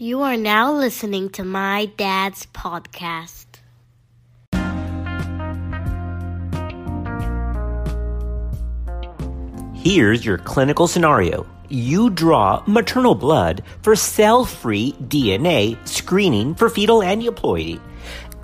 You are now listening to my dad's podcast. Here's your clinical scenario. You draw maternal blood for cell free DNA screening for fetal aneuploidy,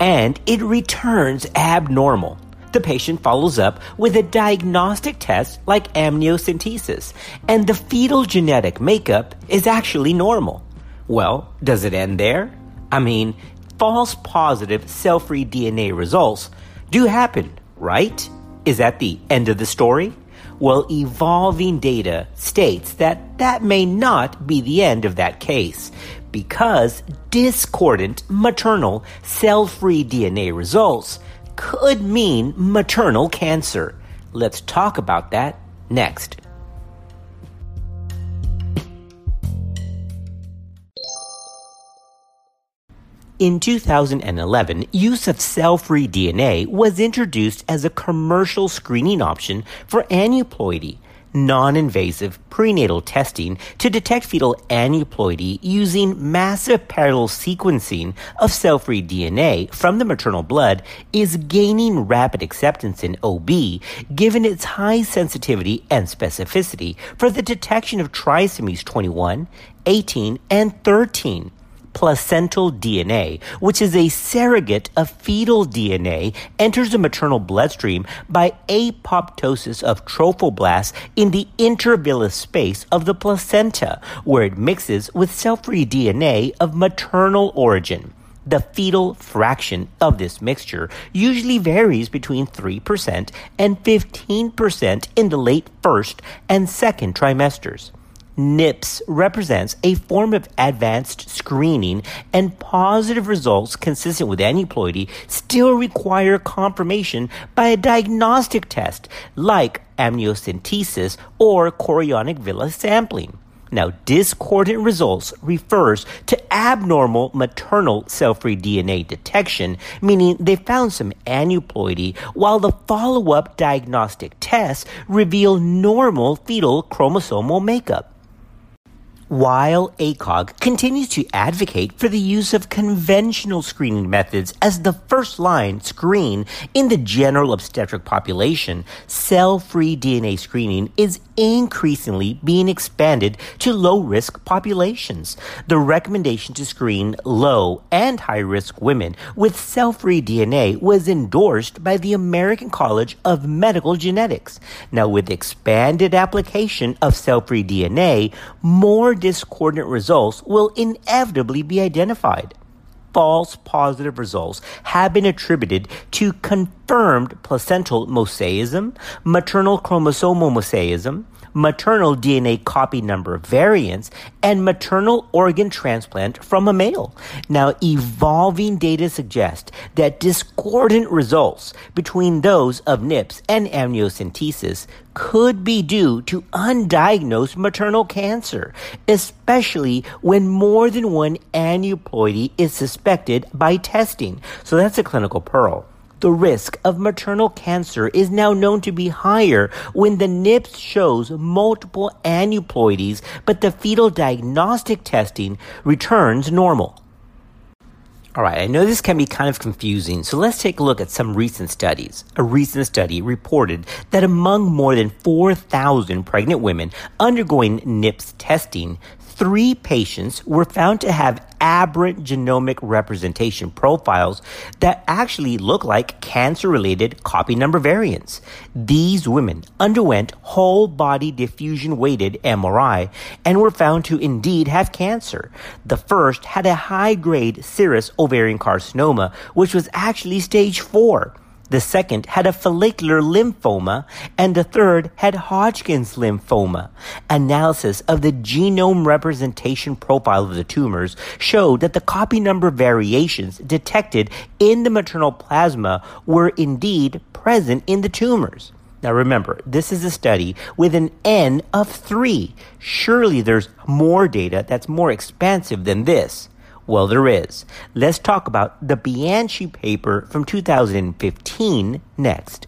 and it returns abnormal. The patient follows up with a diagnostic test like amniocentesis, and the fetal genetic makeup is actually normal. Well, does it end there? I mean, false positive cell free DNA results do happen, right? Is that the end of the story? Well, evolving data states that that may not be the end of that case because discordant maternal cell free DNA results could mean maternal cancer. Let's talk about that next. In 2011, use of cell-free DNA was introduced as a commercial screening option for aneuploidy, non-invasive prenatal testing to detect fetal aneuploidy using massive parallel sequencing of cell-free DNA from the maternal blood is gaining rapid acceptance in OB given its high sensitivity and specificity for the detection of trisomies 21, 18, and 13 placental DNA, which is a surrogate of fetal DNA, enters the maternal bloodstream by apoptosis of trophoblasts in the intervillous space of the placenta, where it mixes with cell-free DNA of maternal origin. The fetal fraction of this mixture usually varies between 3% and 15% in the late first and second trimesters. NIPS represents a form of advanced screening, and positive results consistent with aneuploidy still require confirmation by a diagnostic test like amniocentesis or chorionic villus sampling. Now, discordant results refers to abnormal maternal cell-free DNA detection, meaning they found some aneuploidy, while the follow-up diagnostic tests reveal normal fetal chromosomal makeup while ACOG continues to advocate for the use of conventional screening methods as the first line screen in the general obstetric population, cell free DNA screening is increasingly being expanded to low risk populations. The recommendation to screen low and high risk women with cell free DNA was endorsed by the American College of Medical Genetics. Now, with expanded application of cell free DNA, more discordant results will inevitably be identified. False positive results have been attributed to confirmed placental mosaicism, maternal chromosomal mosaicism, maternal DNA copy number variants, and maternal organ transplant from a male. Now, evolving data suggest that discordant results between those of NIPS and amniocentesis could be due to undiagnosed maternal cancer, especially when more than one aneuploidy is suspected by testing. So that's a clinical pearl. The risk of maternal cancer is now known to be higher when the NIPS shows multiple aneuploidies, but the fetal diagnostic testing returns normal. All right, I know this can be kind of confusing, so let's take a look at some recent studies. A recent study reported that among more than 4,000 pregnant women undergoing NIPS testing, three patients were found to have aberrant genomic representation profiles that actually look like cancer related copy number variants. These women underwent whole body diffusion weighted MRI and were found to indeed have cancer. The first had a high grade serous ovarian carcinoma, which was actually stage 4. The second had a follicular lymphoma, and the third had Hodgkin's lymphoma. Analysis of the genome representation profile of the tumors showed that the copy number variations detected in the maternal plasma were indeed present in the tumors. Now remember, this is a study with an N of 3. Surely there's more data that's more expansive than this. Well, there is. Let's talk about the Bianchi paper from 2015 next.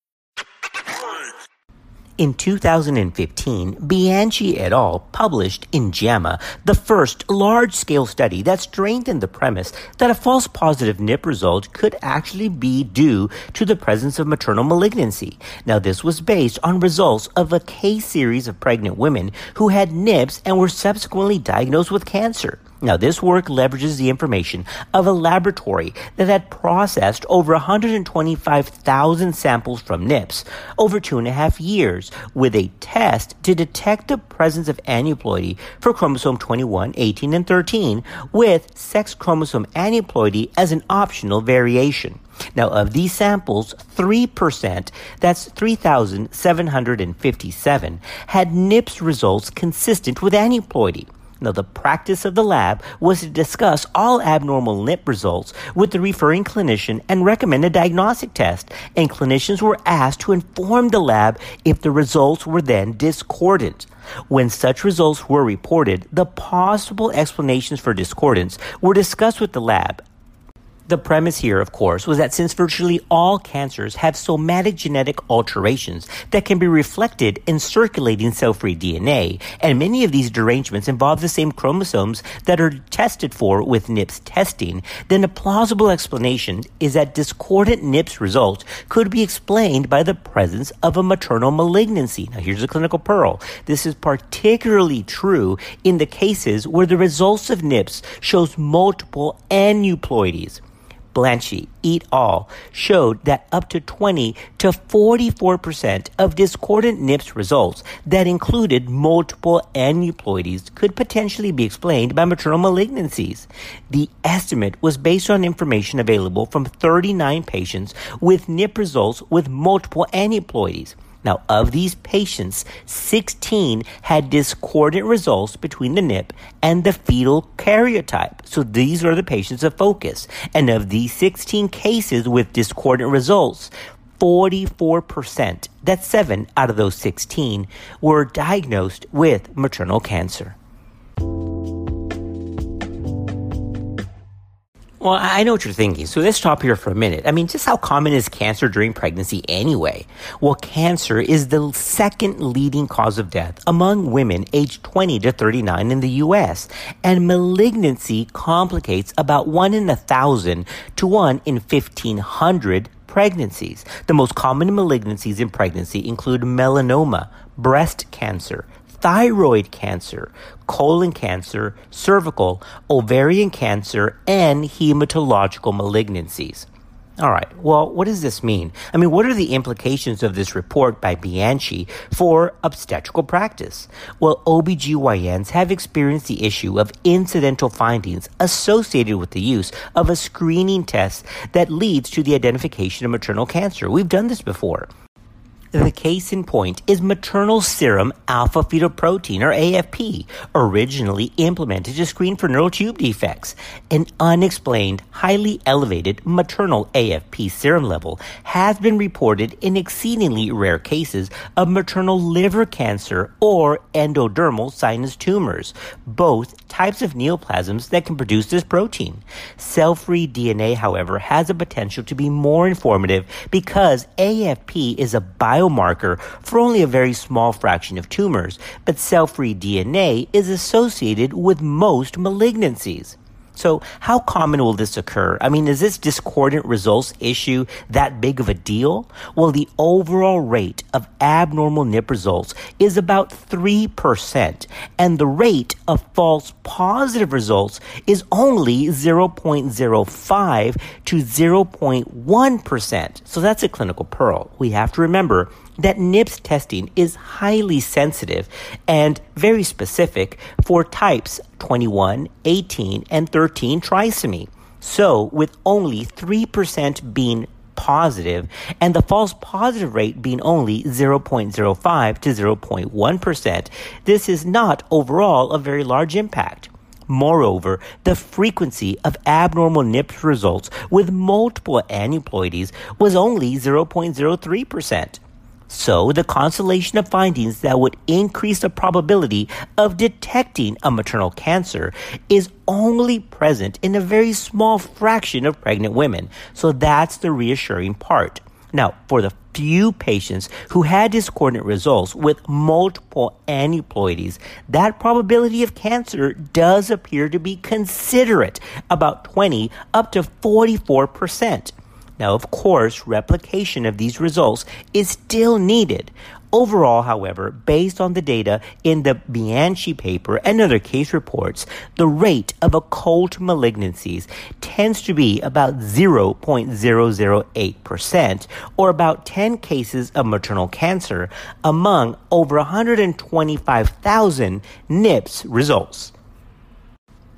In 2015, Bianchi et al. published in JAMA the first large scale study that strengthened the premise that a false positive NIP result could actually be due to the presence of maternal malignancy. Now, this was based on results of a case series of pregnant women who had NIPS and were subsequently diagnosed with cancer. Now, this work leverages the information of a laboratory that had processed over 125,000 samples from NIPS over two and a half years with a test to detect the presence of aneuploidy for chromosome 21, 18, and 13 with sex chromosome aneuploidy as an optional variation. Now, of these samples, 3%, that's 3,757, had NIPS results consistent with aneuploidy. Now, the practice of the lab was to discuss all abnormal NIP results with the referring clinician and recommend a diagnostic test, and clinicians were asked to inform the lab if the results were then discordant. When such results were reported, the possible explanations for discordance were discussed with the lab, the premise here, of course, was that since virtually all cancers have somatic genetic alterations that can be reflected in circulating cell free DNA, and many of these derangements involve the same chromosomes that are tested for with NIPS testing, then a plausible explanation is that discordant NIPS results could be explained by the presence of a maternal malignancy. Now, here's a clinical pearl. This is particularly true in the cases where the results of NIPS shows multiple aneuploidies. Bianchi et al. showed that up to 20 to 44% of discordant NIPS results that included multiple aneuploidies could potentially be explained by maternal malignancies. The estimate was based on information available from 39 patients with NIP results with multiple aneuploidies. Now, of these patients, 16 had discordant results between the NIP and the fetal karyotype. So these are the patients of focus. And of these 16 cases with discordant results, 44%, that's 7 out of those 16, were diagnosed with maternal cancer. Well, I know what you're thinking. So let's stop here for a minute. I mean, just how common is cancer during pregnancy anyway? Well, cancer is the second leading cause of death among women aged 20 to 39 in the U.S. And malignancy complicates about one in a thousand to one in 1500 pregnancies. The most common malignancies in pregnancy include melanoma, breast cancer, thyroid cancer, colon cancer, cervical, ovarian cancer, and hematological malignancies. All right. Well, what does this mean? I mean, what are the implications of this report by Bianchi for obstetrical practice? Well, OBGYNs have experienced the issue of incidental findings associated with the use of a screening test that leads to the identification of maternal cancer. We've done this before. The case in point is maternal serum alpha fetoprotein, or AFP, originally implemented to screen for neural tube defects. An unexplained, highly elevated maternal AFP serum level has been reported in exceedingly rare cases of maternal liver cancer or endodermal sinus tumors, both types of neoplasms that can produce this protein. Cell free DNA, however, has a potential to be more informative because AFP is a bio biomarker for only a very small fraction of tumors, but cell free DNA is associated with most malignancies. So, how common will this occur? I mean, is this discordant results issue that big of a deal? Well, the overall rate of abnormal NIP results is about 3%, and the rate of false positive results is only 0.05 to 0.1%. So, that's a clinical pearl. We have to remember that NIPS testing is highly sensitive and very specific for types 21, 18, and 13 trisomy. So, with only 3% being positive, and the false positive rate being only 0.05 to 0.1%, this is not overall a very large impact. Moreover, the frequency of abnormal NIPS results with multiple aneuploidies was only 0.03%. So, the constellation of findings that would increase the probability of detecting a maternal cancer is only present in a very small fraction of pregnant women. So, that's the reassuring part. Now, for the few patients who had discordant results with multiple aneuploidies, that probability of cancer does appear to be considerate, about 20 up to 44 percent. Now, of course, replication of these results is still needed. Overall, however, based on the data in the Bianchi paper and other case reports, the rate of occult malignancies tends to be about 0.008%, or about 10 cases of maternal cancer among over 125,000 NIPS results.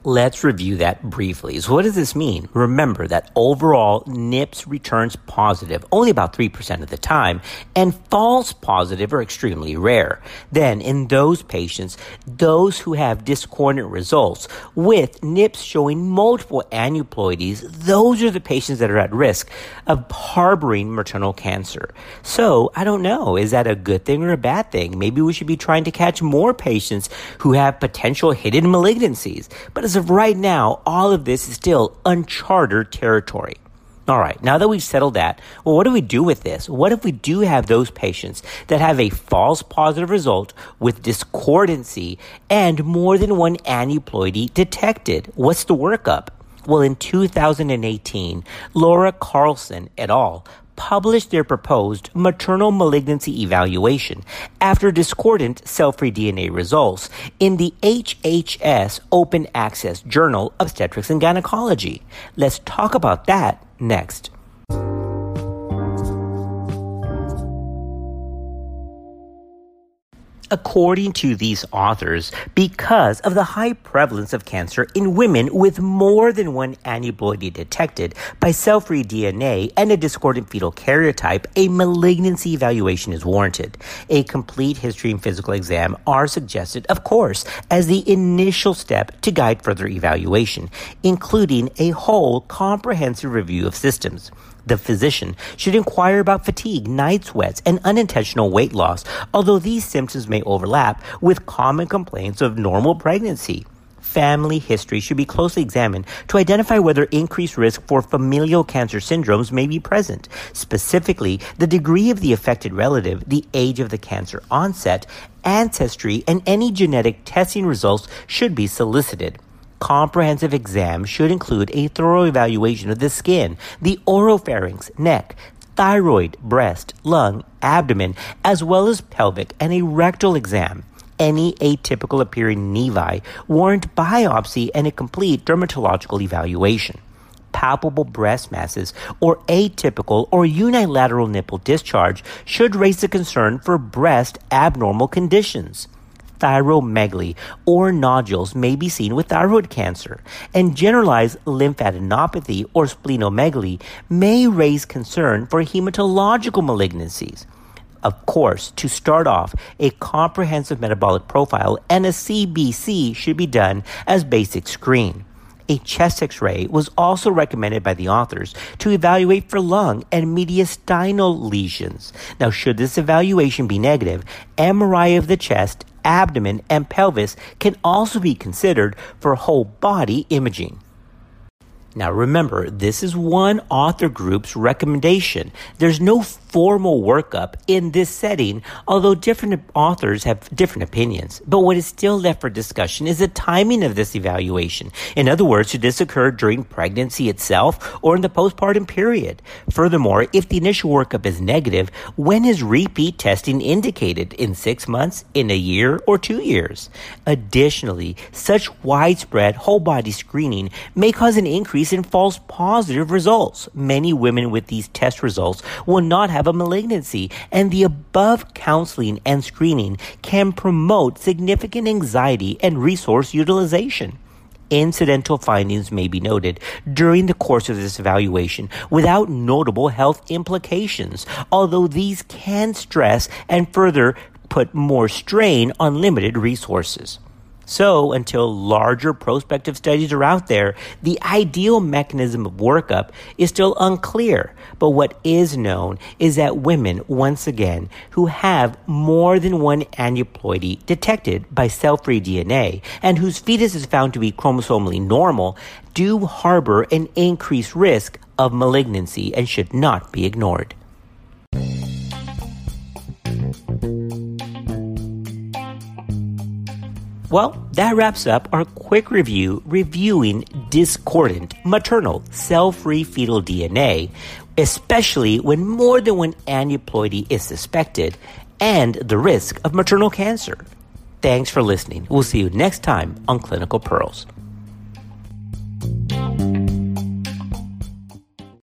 Let's review that briefly. So what does this mean? Remember that overall NIPS returns positive only about 3% of the time and false positive are extremely rare. Then in those patients, those who have discordant results with NIPS showing multiple aneuploidies, those are the patients that are at risk of harboring maternal cancer. So I don't know, is that a good thing or a bad thing? Maybe we should be trying to catch more patients who have potential hidden malignancies. But as of right now, all of this is still uncharted territory. All right, now that we've settled that, well, what do we do with this? What if we do have those patients that have a false positive result with discordancy and more than one aneuploidy detected? What's the workup? Well, in 2018, Laura Carlson et al published their proposed maternal malignancy evaluation after discordant cell-free DNA results in the HHS Open Access Journal Obstetrics and Gynecology. Let's talk about that next. According to these authors, because of the high prevalence of cancer in women with more than one aneuploidy detected by cell-free DNA and a discordant fetal karyotype, a malignancy evaluation is warranted. A complete history and physical exam are suggested, of course, as the initial step to guide further evaluation, including a whole comprehensive review of systems. The physician should inquire about fatigue, night sweats, and unintentional weight loss, although these symptoms may overlap with common complaints of normal pregnancy. Family history should be closely examined to identify whether increased risk for familial cancer syndromes may be present. Specifically, the degree of the affected relative, the age of the cancer onset, ancestry, and any genetic testing results should be solicited comprehensive exam should include a thorough evaluation of the skin, the oropharynx, neck, thyroid, breast, lung, abdomen, as well as pelvic and a rectal exam. Any atypical appearing nevi warrant biopsy and a complete dermatological evaluation. Palpable breast masses or atypical or unilateral nipple discharge should raise the concern for breast abnormal conditions thyromegaly or nodules may be seen with thyroid cancer, and generalized lymphadenopathy or splenomegaly may raise concern for hematological malignancies. Of course, to start off, a comprehensive metabolic profile and a CBC should be done as basic screen. A chest x ray was also recommended by the authors to evaluate for lung and mediastinal lesions. Now, should this evaluation be negative, MRI of the chest abdomen, and pelvis can also be considered for whole body imaging. Now remember, this is one author group's recommendation. There's no formal workup in this setting, although different authors have different opinions. But what is still left for discussion is the timing of this evaluation. In other words, should this occur during pregnancy itself or in the postpartum period? Furthermore, if the initial workup is negative, when is repeat testing indicated? In six months, in a year, or two years? Additionally, such widespread whole body screening may cause an increase in false positive results. Many women with these test results will not have have a malignancy, and the above counseling and screening can promote significant anxiety and resource utilization. incidental findings may be noted during the course of this evaluation without notable health implications, although these can stress and further put more strain on limited resources. So, until larger prospective studies are out there, the ideal mechanism of workup is still unclear. But what is known is that women, once again, who have more than one aneuploidy detected by cell free DNA and whose fetus is found to be chromosomally normal, do harbor an increased risk of malignancy and should not be ignored. Well, that wraps up our quick review reviewing discordant maternal cell free fetal DNA, especially when more than one aneuploidy is suspected, and the risk of maternal cancer. Thanks for listening. We'll see you next time on Clinical Pearls.